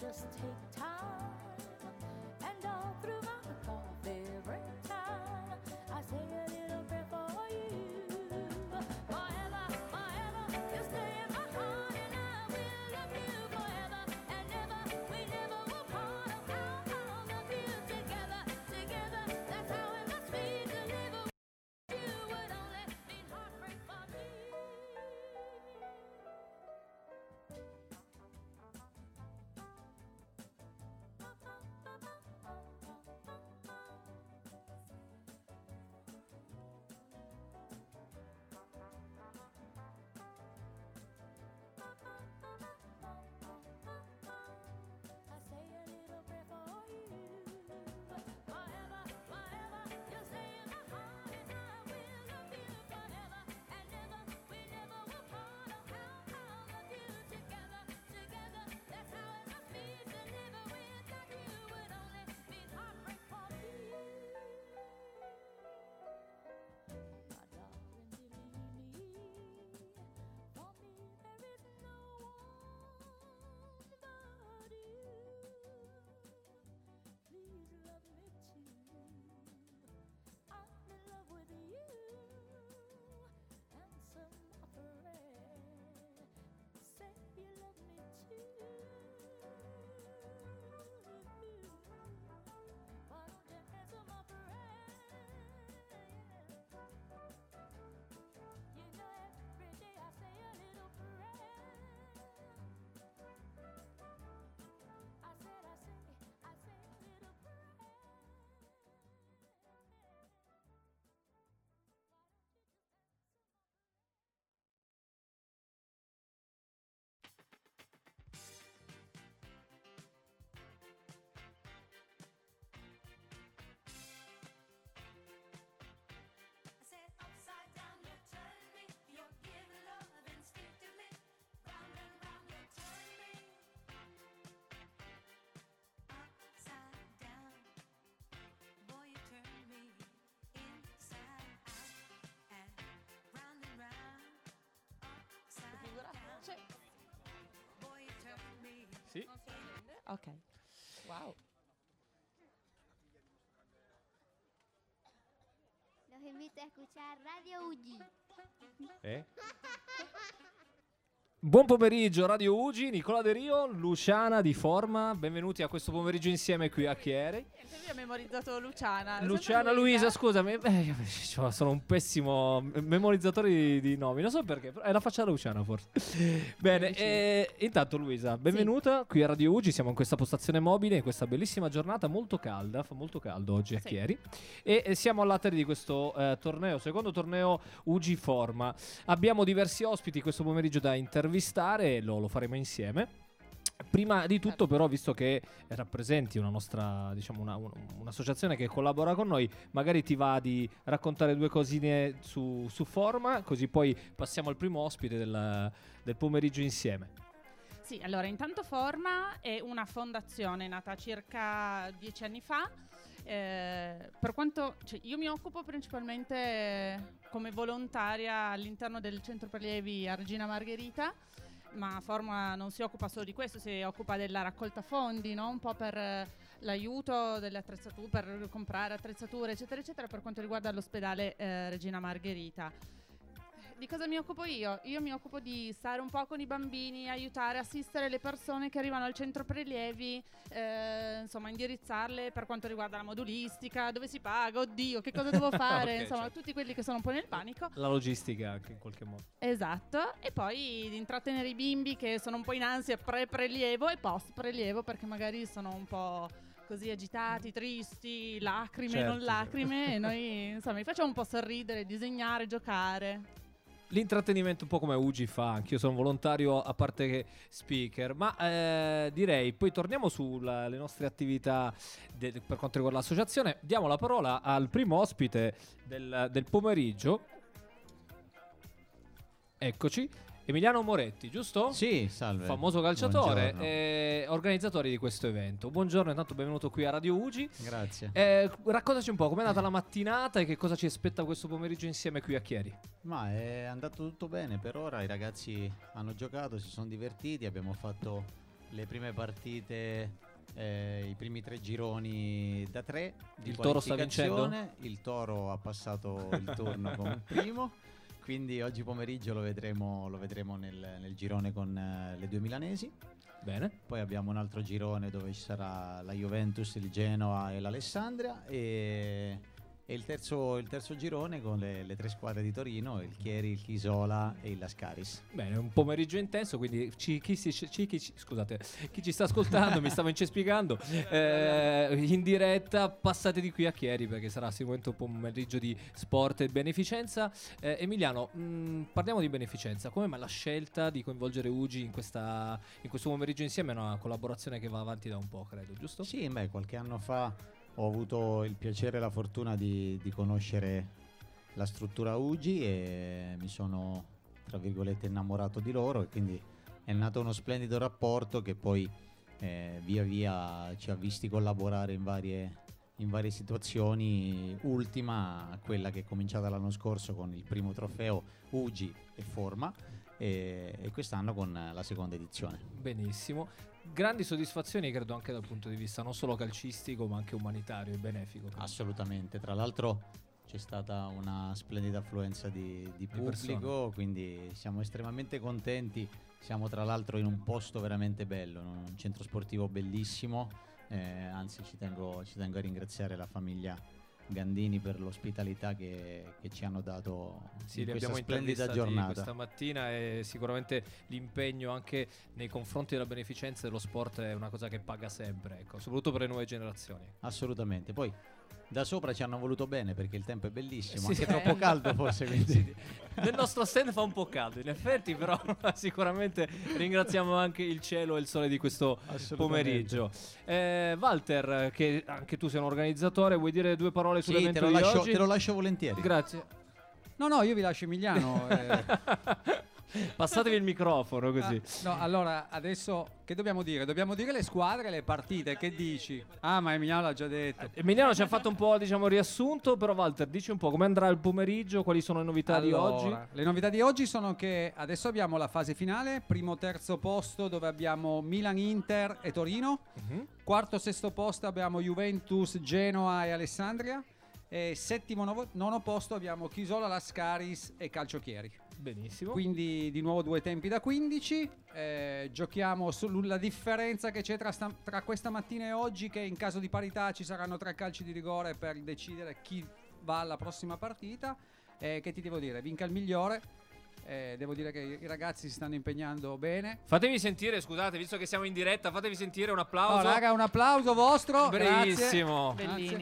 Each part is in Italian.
just take Sì. Ok. Wow. Los invito a escuchar Radio Ugi. Eh? Buon pomeriggio Radio Ugi, Nicola De Rio, Luciana di Forma, benvenuti a questo pomeriggio insieme qui a Chieri. Io ho memorizzato Luciana. Luciana Luisa, scusami, eh, cioè, sono un pessimo memorizzatore di, di nomi, non so perché, però è la faccia da Luciana forse. Bene, eh, intanto Luisa, benvenuta qui a Radio Ugi, siamo in questa postazione mobile, in questa bellissima giornata molto calda, fa molto caldo oggi a Sì. Chieri e, e siamo all'atteri di questo eh, torneo, secondo torneo Ugi Forma. Abbiamo diversi ospiti questo pomeriggio da intervistare e lo, lo faremo insieme. Prima di tutto, però, visto che rappresenti una nostra, diciamo, una- un- un'associazione che collabora con noi, magari ti va di raccontare due cosine su, su forma, così poi passiamo al primo ospite del, del pomeriggio insieme. Sì, allora intanto Forma è una fondazione nata circa dieci anni fa. eh, per quanto cioè, io mi occupo principalmente come volontaria all'interno del centro prelievi a Regina Margherita, ma Forma non si occupa solo di questo, si occupa della raccolta fondi, no? un po' per eh, l'aiuto delle attrezzature, per comprare attrezzature, eccetera, eccetera, per quanto riguarda l'ospedale eh, Regina Margherita. Di cosa mi occupo io? Io mi occupo di stare un po' con i bambini, aiutare, assistere le persone che arrivano al centro prelievi, eh, insomma indirizzarle per quanto riguarda la modulistica, dove si paga, oddio, che cosa devo fare, Ok, insomma certo. tutti quelli che sono un po' nel panico. La logistica anche in qualche modo. Esatto, e poi di intrattenere i bimbi che sono un po' in ansia pre-prelievo e post-prelievo perché magari sono un po' così agitati, tristi, lacrime, Certo, non certo. lacrime e noi insomma li facciamo un po' sorridere, disegnare, giocare. L'intrattenimento un po' come Ugi fa, anch'io sono volontario a parte che speaker, ma eh, direi poi torniamo sulle nostre attività de- per quanto riguarda l'associazione, diamo la parola al primo ospite del, del pomeriggio, eccoci, Emiliano Moretti, giusto? Sì, salve. Famoso calciatore, e organizzatore di questo evento. Buongiorno, intanto benvenuto qui a Radio Ugi. Grazie. Eh, raccontaci un po' com'è andata la mattinata e che cosa ci aspetta questo pomeriggio insieme qui a Chieri. Ma è andato tutto bene per ora, i ragazzi hanno giocato, si sono divertiti, abbiamo fatto le prime partite, eh, i primi tre gironi da tre. Il Toro sta qualificazione. Il Toro ha passato il turno come primo. Quindi oggi pomeriggio lo vedremo, lo vedremo nel, nel girone con eh, le due milanesi. Bene. Poi abbiamo un altro girone dove ci sarà la Juventus, il Genoa e l'Alessandria e, e il, terzo, il terzo girone con le, le tre squadre di Torino, il Chieri, il Chisola e il Lascaris. Bene, un pomeriggio intenso, quindi ci- chi, si- ci- chi ci- scusate, chi ci sta ascoltando, mi stavo incespiegando, eh, in diretta passate di qui a Chieri perché sarà sicuramente un pomeriggio di sport e beneficenza. Eh, Emiliano, mh, parliamo di beneficenza, come mai la scelta di coinvolgere Ugi in, questa- in questo pomeriggio insieme è una collaborazione che va avanti da un po', credo, giusto? Sì, beh, qualche anno fa ho avuto il piacere e la fortuna di, di conoscere la struttura UGI e mi sono, tra virgolette, innamorato di loro e quindi è nato uno splendido rapporto che poi eh, via via ci ha visti collaborare in varie, in varie situazioni, ultima quella che è cominciata l'anno scorso con il primo trofeo UGI e Forma e, e quest'anno con la seconda edizione. Benissimo. Grandi soddisfazioni credo anche dal punto di vista non solo calcistico ma anche umanitario e benefico. Assolutamente, tra l'altro c'è stata una splendida affluenza di, di pubblico, persone. quindi siamo estremamente contenti. Siamo tra l'altro in un posto veramente bello, un centro sportivo bellissimo, eh, anzi ci tengo, ci tengo a ringraziare la famiglia Gandini per l'ospitalità che, che ci hanno dato Sì, in questa splendida giornata. questa mattina e sicuramente l'impegno anche nei confronti della beneficenza dello sport è una cosa che paga sempre, ecco, soprattutto per le nuove generazioni. Assolutamente, poi da sopra ci hanno voluto bene perché il tempo è bellissimo, Sì, anche sì. troppo caldo forse, quindi... Sì, nel nostro stand fa un po' caldo, in effetti, però sicuramente ringraziamo anche il cielo e il sole di questo pomeriggio. Eh, Walter, che anche tu sei un organizzatore, vuoi dire due parole Sì, sull'evento te lo, di lascio, oggi? te lo lascio volentieri. Grazie. No, no, io vi lascio Emiliano. eh. Passatevi il microfono così. Ah, no, allora adesso che dobbiamo dire? Dobbiamo dire le squadre e le partite. Che dici? Ah, ma Emiliano l'ha già detto. Emiliano ci ha fatto un po' diciamo riassunto, però Walter dici un po' come andrà il pomeriggio, quali sono le novità di Allora, oggi? Le novità di oggi sono che adesso abbiamo la fase finale, primo terzo posto dove abbiamo Milan, Inter e Torino, Mhm. quarto sesto posto abbiamo Juventus, Genoa e Alessandria e settimo nono posto abbiamo Chisola, Lascaris e Calciocchieri. Benissimo. Quindi di nuovo due tempi da 15. eh, giochiamo sulla differenza che c'è tra, sta- tra questa mattina e oggi, che in caso di parità ci saranno tre calci di rigore per decidere chi va alla prossima partita. Eh, che ti devo dire? Vinca il migliore. Eh, devo dire che i ragazzi si stanno impegnando bene. Fatevi sentire, scusate, visto che siamo in diretta, fatevi sentire un applauso. raga, un applauso vostro. Bravissimo.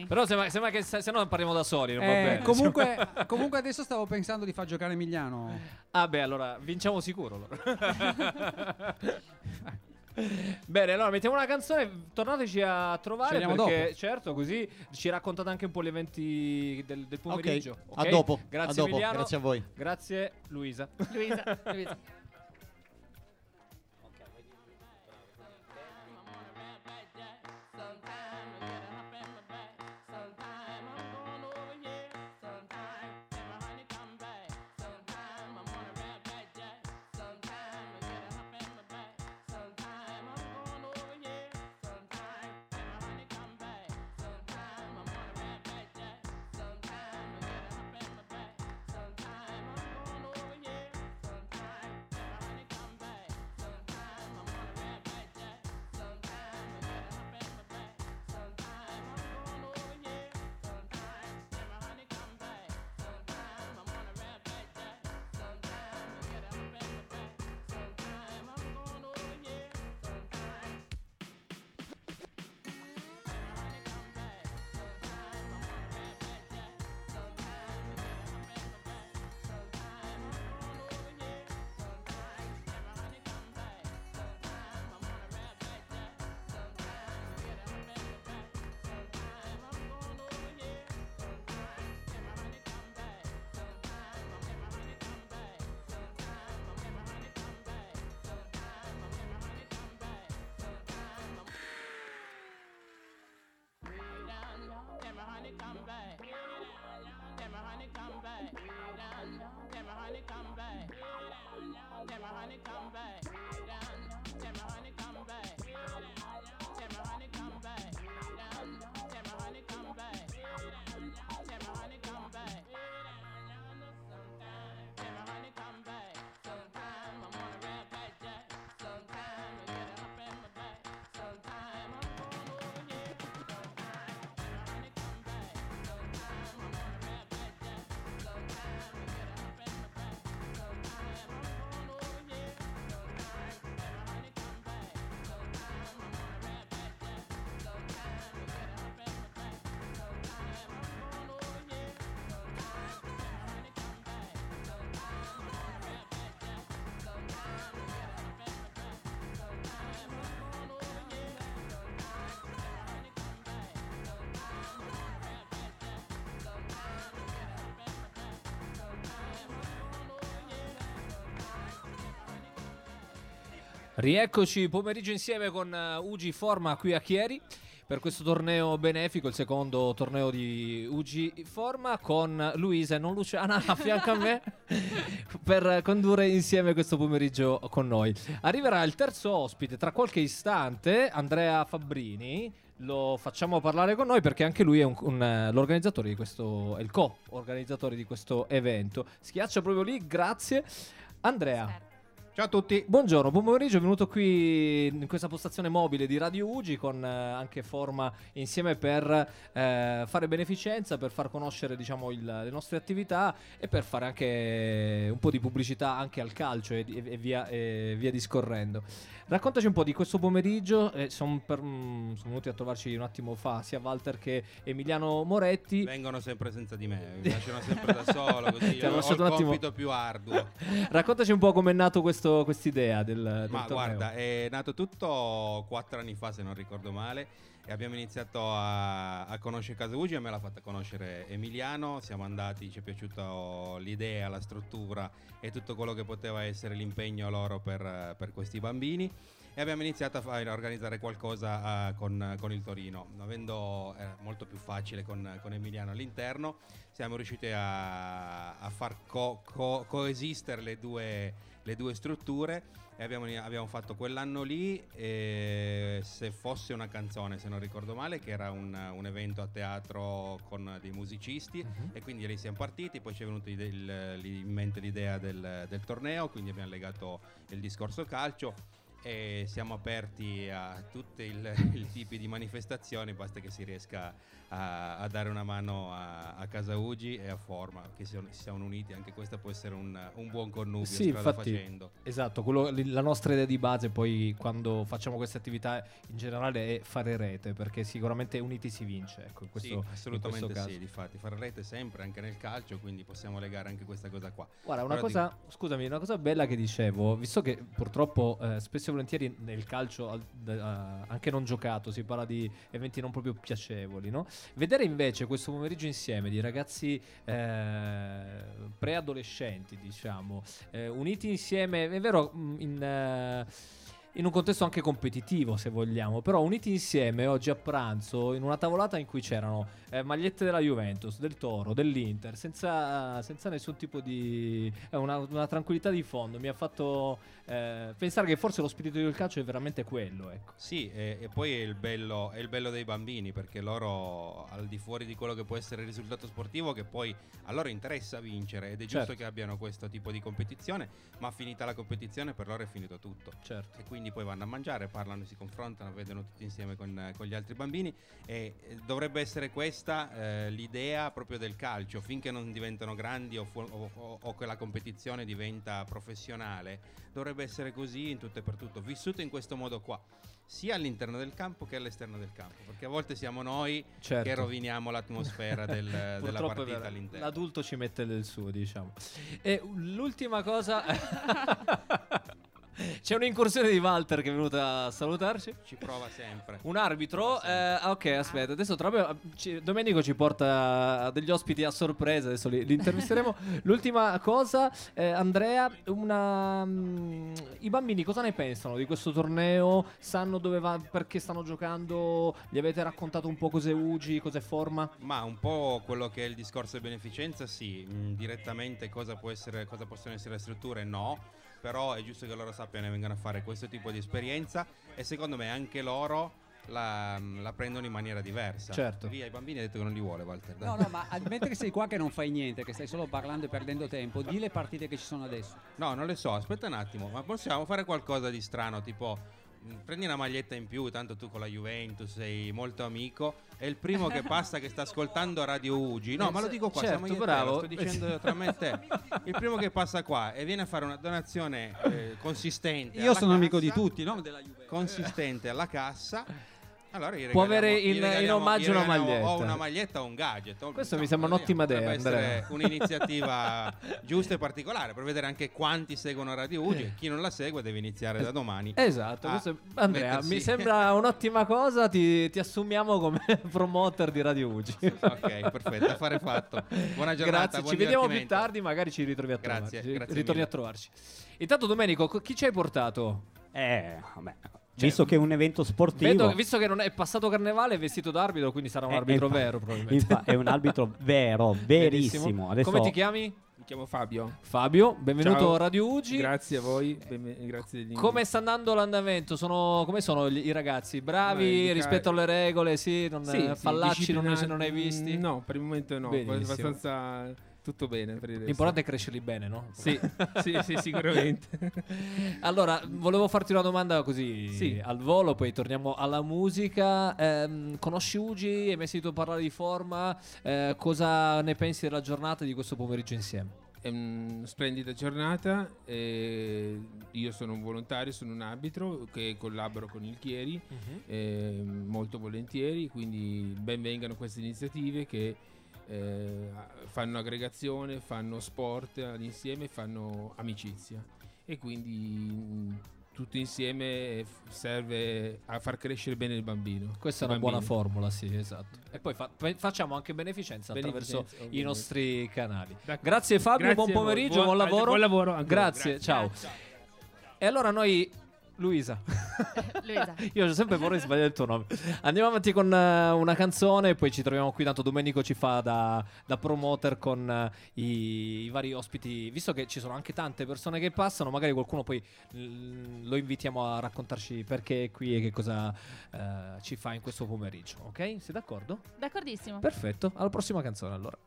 Però sembra, sembra che se se no parliamo da soli, non va Eh, bene. comunque, comunque adesso stavo pensando di far giocare Emiliano. Ah beh, allora vinciamo sicuro. allora. Bene, allora mettiamo una canzone, tornateci a trovare perché dopo. certo, così ci raccontate anche un po' gli eventi del, del pomeriggio. a ok? dopo, Grazie a dopo, grazie a voi. Grazie Luisa. Luisa, Luisa. What? Rieccoci pomeriggio insieme con uh, Ugi Forma qui a Chieri per questo torneo benefico, il secondo torneo di Ugi Forma con Luisa e non Luciana a fianco a me per condurre insieme questo pomeriggio con noi. Arriverà il terzo ospite tra qualche istante, Andrea Fabbrini. Lo facciamo parlare con noi perché anche lui è un- un, eh, l'organizzatore di questo, è il co-organizzatore di questo evento. Schiaccia proprio lì, grazie. Andrea. Ciao a tutti. Buongiorno, buon pomeriggio, venuto qui in questa postazione mobile di Radio Ugi con eh, anche forma insieme per eh, fare beneficenza, per far conoscere diciamo, il- le nostre attività e per fare anche un po' di pubblicità anche al calcio e, e- e via, e via discorrendo. Raccontaci un po' di questo pomeriggio, eh, sono venuti a trovarci un attimo fa sia Walter che Emiliano Moretti. Vengono sempre senza di me, mi lasciano sempre da solo, così Ti ho lasciato il un attimo- compito più arduo. Raccontaci un po' com'è nato questo, quest'idea del, del Ma torneo. guarda, è nato tutto quattro anni fa, se non ricordo male, e abbiamo iniziato a, a conoscere Casa Ugi, a me l'ha fatta conoscere Emiliano, siamo andati, ci è piaciuta l'idea, la struttura e tutto quello che poteva essere l'impegno loro per, per questi bambini. E abbiamo iniziato a, fa- a organizzare qualcosa eh, con, con il Torino, avendo eh, molto più facile con, con Emiliano all'interno, siamo riusciti a, a far co- co- coesistere le due, le due strutture e abbiamo, abbiamo fatto quell'anno lì eh, se fosse una canzone se non ricordo male che era un, un evento a teatro con dei musicisti Mhm. e quindi lì siamo partiti poi ci è venuta in mente l'idea del, del torneo quindi abbiamo legato il discorso calcio e siamo aperti a tutti il- i tipi di manifestazioni basta che si riesca a, a dare una mano a, a Casa Ugi e a Forma che si, si siano uniti anche questo può essere un, un buon connubio Sì, infatti, facendo Esatto, quello- la nostra idea di base poi quando facciamo queste attività in generale è fare rete perché sicuramente uniti si vince. Ecco, in questo, sì, in assolutamente questo caso. sì, difatti fare rete sempre anche nel calcio, quindi possiamo legare anche questa cosa qua. Guarda, una Però cosa, scusami, una cosa bella che dicevo, visto che purtroppo eh, spesso e volentieri nel calcio, eh, anche non giocato, si parla di eventi non proprio piacevoli, no? Vedere invece questo pomeriggio insieme di ragazzi eh, preadolescenti, diciamo, eh, uniti insieme, è vero, mh, in... eh, in un contesto anche competitivo, se vogliamo, però uniti insieme oggi a pranzo in una tavolata in cui c'erano eh, magliette della Juventus, del Toro, dell'Inter, senza, senza nessun tipo di. è una, una tranquillità di fondo. Mi ha fatto eh, pensare che forse lo spirito del calcio è veramente quello. Ecco. Sì, e, e poi è il, bello, è il bello dei bambini, perché loro, al di fuori di quello che può essere il risultato sportivo, che poi a loro interessa vincere, ed è giusto Certo. che abbiano questo tipo di competizione, ma finita la competizione per loro è finito tutto. Certo. E quindi poi vanno a mangiare, parlano, si confrontano, vedono tutti insieme con, con gli altri bambini e eh, dovrebbe essere questa eh, l'idea proprio del calcio, finché non diventano grandi o, fu- o- o- o che la competizione diventa professionale, dovrebbe essere così in tutto e per tutto, vissuto in questo modo qua, sia all'interno del campo che all'esterno del campo, perché a volte siamo noi Certo. che roviniamo l'atmosfera del- della partita vero, all'interno. L'adulto ci mette del suo, diciamo. E l'ultima cosa. C'è un'incursione di Walter che è venuta a salutarci. Ci prova sempre. Un arbitro, Sì. eh, ok, aspetta, adesso tra l'altro, ci- Domenico ci porta degli ospiti a sorpresa, adesso li, li intervisteremo. L'ultima cosa, eh, Andrea, una, mm, i bambini cosa ne pensano di questo torneo? Sanno dove va, perché stanno giocando? Gli avete raccontato un po' cos'è Ugi, cos'è Forma? Ma un po' quello che è il discorso di beneficenza, sì, mh, direttamente cosa, può essere, cosa possono essere le strutture, no, però è giusto che loro sappiano e vengano a fare questo tipo di esperienza e secondo me anche loro la, la prendono in maniera diversa. Certo. Via, i bambini ha detto che non li vuole Walter. dai. No, no, ma mentre sei qua che non fai niente, che stai solo parlando e perdendo tempo, di le partite che ci sono adesso. No, non le so, aspetta un attimo, ma possiamo fare qualcosa di strano, tipo prendi una maglietta in più, tanto tu con la Juventus sei molto amico e il primo che passa che sta ascoltando Radio Ugi, no, Eh, ma lo se- dico qua, certo, siamo io e te, bravo. lo sto dicendo tra me e te. Il primo che passa qua e viene a fare una donazione eh, consistente Io sono amico di cassa, tutti, no? Consistente alla cassa. Allora Può avere in- in omaggio una maglietta. O una maglietta o un gadget. o- Questo no, mi sembra un'ottima idea, Potrebbe un'iniziativa giusta e particolare per vedere anche quanti seguono Radio Ugi e chi non la segue deve iniziare da domani. Esatto, è- Andrea, mettersi- mi sembra un'ottima cosa, ti, ti assumiamo come promoter di Radio Ugi. ok, perfetto, affare fatto. Buona giornata, Grazie, buon ci vediamo più tardi, magari ci ritrovi a Grazie, trovarci. grazie ritorni mille. a trovarci. Intanto Domenico, co- chi ci hai portato? Eh, vabbè. Visto che è un evento sportivo, Vedo, visto che non è passato carnevale è vestito d'arbitro, quindi sarà un Eh, arbitro infa- vero probabilmente. infa- è un arbitro vero, verissimo. Adesso Come ti chiami? Mi chiamo Fabio. Fabio, benvenuto Ciao. a Radio Ugi. Grazie a voi, benve- grazie degli Come sta andando l'andamento? Sono, come sono gli- i ragazzi? Bravi Beh, rispetto alle regole? Sì, non, Sì, eh, sì, fallacci non, non hai visti? No, per il momento no. Benissimo. Abbastanza tutto bene per il resto. L'importante è crescerli bene, no? Sì, sì, sì, sicuramente. Allora, volevo farti una domanda così Sì. al volo, poi torniamo alla musica. Ehm, conosci Ugi? Hai mai sentito parlare di forma? Eh, cosa ne pensi della giornata di questo pomeriggio insieme? È una splendida giornata. eh, io sono un volontario, sono un arbitro che collaboro con il Chieri eh, molto volentieri. Quindi ben vengano queste iniziative che eh, fanno aggregazione, fanno sport all'insieme, fanno amicizia. E quindi mh, tutto insieme serve a far crescere bene il bambino. Questa è il una buona bambino. formula, sì, esatto. E poi fa- facciamo anche beneficenza, attraverso Beneficenza, i ovviamente. nostri canali. D'accordo. Grazie Fabio, Grazie buon pomeriggio, Buon- buon lavoro. buon lavoro. Grazie, Grazie. ciao. E allora noi Luisa. Luisa. Io sempre vorrei sbagliare il tuo nome. Andiamo avanti con eh, una canzone, poi ci troviamo qui. Tanto Domenico ci fa da, da promoter con eh, i, i vari ospiti. Visto che ci sono anche tante persone che passano, magari qualcuno poi mm, lo invitiamo a raccontarci perché è qui e che cosa eh, ci fa in questo pomeriggio. Ok? Sei d'accordo? D'accordissimo. Perfetto. Alla prossima canzone allora.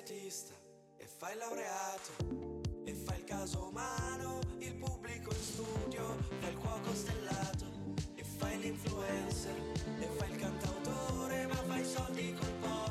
L'estetista e fai laureato e fai il caso umano, il pubblico in studio, fai il cuoco stellato e fai l'influencer e fai il cantautore, ma fai soldi col poker.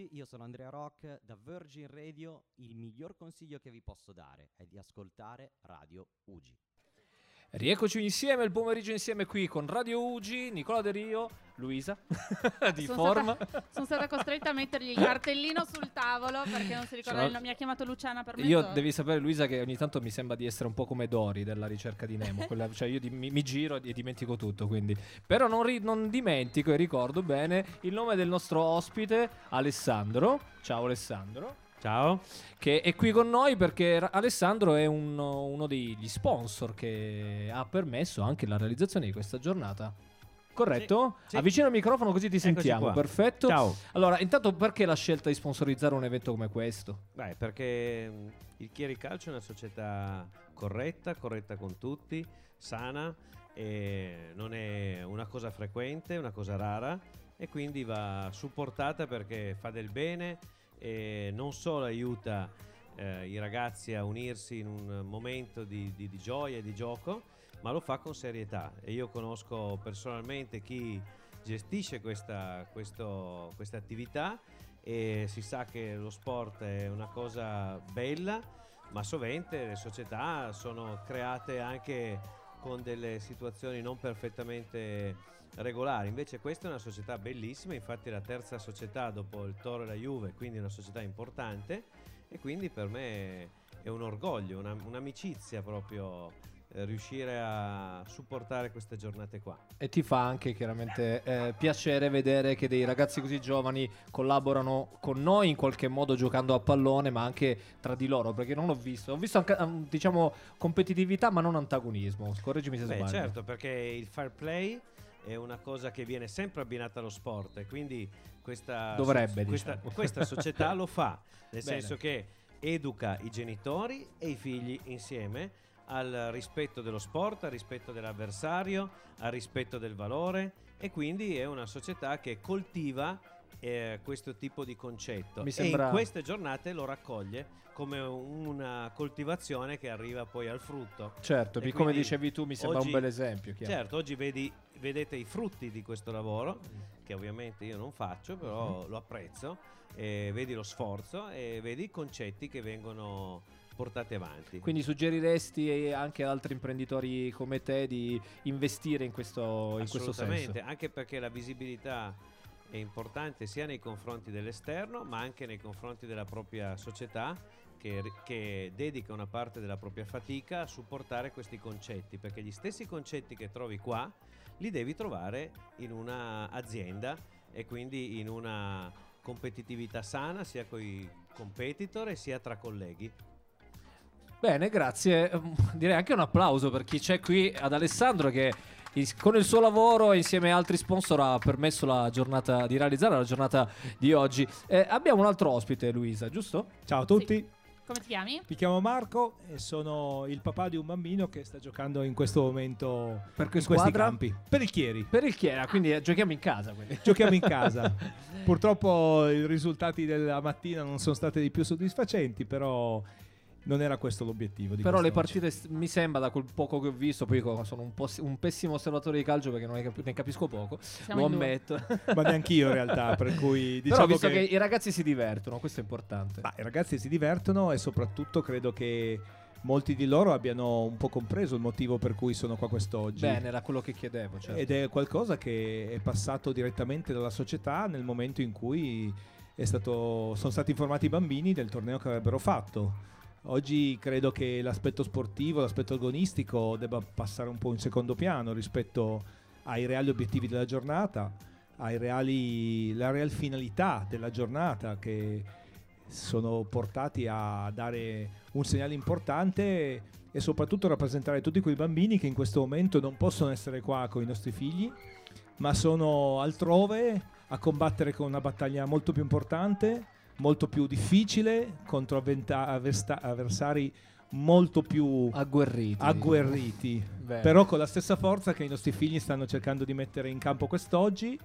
Tutti, io sono Andrea Rock da Virgin Radio. Il miglior consiglio che vi posso dare è di ascoltare Radio Ugi. Rieccoci insieme, il pomeriggio insieme qui con Radio Ugi, Nicola De Rio, Luisa di Sono forma. Stata, sono stata costretta a mettergli il cartellino sul tavolo perché non si ricorda Sono- il nome. Mi ha chiamato Luciana per Io mezz'ora. devi sapere, Luisa, che ogni tanto mi sembra di essere un po' come Dory della ricerca di Nemo. quella- cioè, io di- mi, mi giro e dimentico tutto. Quindi. Però non, ri- non dimentico e ricordo bene il nome del nostro ospite, Alessandro. Ciao, Alessandro. Ciao. Che è qui con noi perché Alessandro è un- uno degli sponsor che ha permesso anche la realizzazione di questa giornata. Corretto? Sì, sì. Avvicina il microfono così ti sentiamo. Perfetto. Ciao. Allora, intanto perché la scelta di sponsorizzare un evento come questo? Beh, perché mh, il Chieri Calcio è una società corretta, corretta con tutti, sana, e non è una cosa frequente, una cosa rara e quindi va supportata perché fa del bene e non solo aiuta eh, i ragazzi a unirsi in un momento di, di- di gioia e di gioco, ma lo fa con serietà. E io conosco personalmente chi gestisce questa, questo- questa attività e si sa che lo sport è una cosa bella, ma sovente le società sono create anche con delle situazioni non perfettamente regolari. Invece questa è una società bellissima, infatti è la terza società dopo il Toro e la Juve, quindi una società importante e quindi per me è un orgoglio, una- un'amicizia proprio eh, riuscire a supportare queste giornate qua. E ti fa anche chiaramente eh, piacere vedere che dei ragazzi così giovani collaborano con noi in qualche modo giocando a pallone, ma anche tra di loro, perché non ho visto, ho visto anche um, diciamo competitività, ma non antagonismo. Correggimi se Beh, sbaglio. certo, perché il fair play è una cosa che viene sempre abbinata allo sport e quindi questa, Dovrebbe, questa, diciamo. questa società lo fa, nel Bene. senso che educa i genitori e i figli insieme al rispetto dello sport, al rispetto dell'avversario, al rispetto del valore e quindi è una società che coltiva eh, questo tipo di concetto Mi e sembra- in queste giornate lo raccoglie come una coltivazione che arriva poi al frutto. Certo, E come dicevi tu, mi sembra un oggi- bel esempio, chiaro. Certo, oggi vedi- vedete i frutti di questo lavoro, che ovviamente io non faccio, però Mhm. lo apprezzo, e vedi lo sforzo e vedi i concetti che vengono portati avanti. Quindi suggeriresti anche ad altri imprenditori come te di investire in questo, in questo Assolutamente, senso? anche perché la visibilità è importante sia nei confronti dell'esterno, ma anche nei confronti della propria società che, che dedica una parte della propria fatica a supportare questi concetti, perché gli stessi concetti che trovi qua li devi trovare in una azienda e quindi in una competitività sana sia con i competitor sia tra colleghi. Bene, grazie. Direi anche un applauso per chi c'è qui ad Alessandro che con il suo lavoro e insieme a altri sponsor ha permesso la giornata di realizzare la giornata di oggi. Eh, abbiamo un altro ospite, Luisa, giusto? Ciao a tutti. Come ti chiami? Mi chiamo Marco e sono il papà di un bambino che sta giocando in questo momento Per in questi campi. Per il Chieri. Per il Chiera, quindi eh, giochiamo in casa. quindi. Giochiamo in casa. Purtroppo i risultati della mattina non sono stati dei più soddisfacenti, però non era questo l'obiettivo. Di Però le partite mi sembra da quel poco che ho visto, poi io sono un, po' s- un pessimo osservatore di calcio perché non ne, cap- ne capisco poco, Siamo lo ammetto. Ma neanch'io in realtà, per cui Però diciamo visto che... che i ragazzi si divertono, questo è importante. Ma i ragazzi si divertono e soprattutto credo che molti di loro abbiano un po' compreso il motivo per cui sono qua quest'oggi. Bene, era quello che chiedevo. certo. Ed è qualcosa che è passato direttamente dalla società nel momento in cui è stato- sono stati informati i bambini del torneo che avrebbero fatto. Oggi credo che l'aspetto sportivo, l'aspetto agonistico debba passare un po' in secondo piano rispetto ai reali obiettivi della giornata, ai reali, la real finalità della giornata che sono portati a dare un segnale importante e soprattutto rappresentare tutti quei bambini che in questo momento non possono essere qua con i nostri figli, ma sono altrove a combattere con una battaglia molto più importante, molto più difficile, contro avventa- avversta- avversari molto più agguerriti. agguerriti. Però con la stessa forza che i nostri figli stanno cercando di mettere in campo quest'oggi,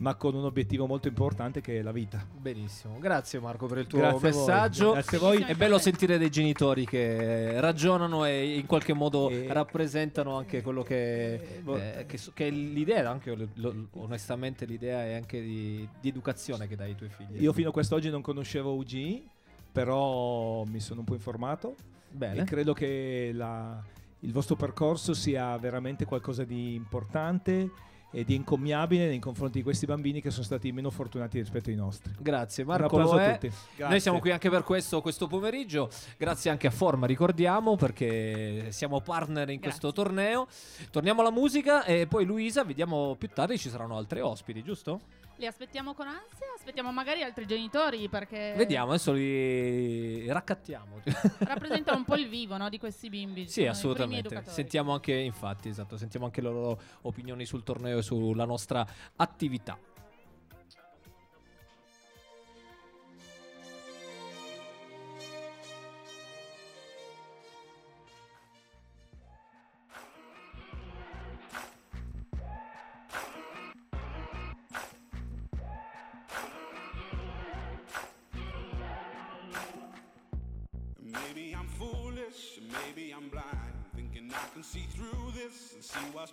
ma con un obiettivo molto importante che è la vita. Benissimo, grazie Marco per il tuo Grazie a voi. messaggio. Grazie a voi. È bello sentire dei genitori che ragionano e in qualche modo E- rappresentano anche quello che, eh, che, che è l'idea, anche lo- onestamente l'idea è anche di, di educazione che dai ai tuoi figli. Io fino a quest'oggi non conoscevo UG, però mi sono un po' informato Bene. e credo che la- il vostro percorso sia veramente qualcosa di importante e di incommiabile nei confronti di questi bambini che sono stati meno fortunati rispetto ai nostri. Grazie Un Marco. applauso lo a tutti. Noi Grazie. siamo qui anche per questo, questo pomeriggio. Grazie anche a Forma, ricordiamo, perché siamo partner in questo torneo. Torniamo alla musica e poi Luisa, vediamo più tardi ci saranno altri ospiti, giusto? Li aspettiamo con ansia, aspettiamo magari altri genitori perché Vediamo, adesso li raccattiamo. rappresentano un po' il vivo no, di questi bimbi. Sì, primi assolutamente. Sentiamo anche, infatti, esatto, sentiamo anche le loro opinioni sul torneo e sulla nostra attività.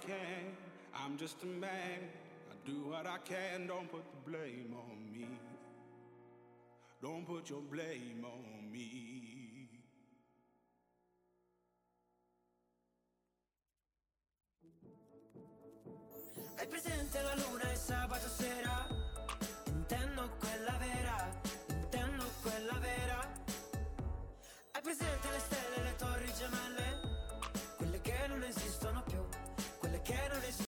can. I'm just a man. I do what I can. Don't put the blame on me. Don't put your blame on me.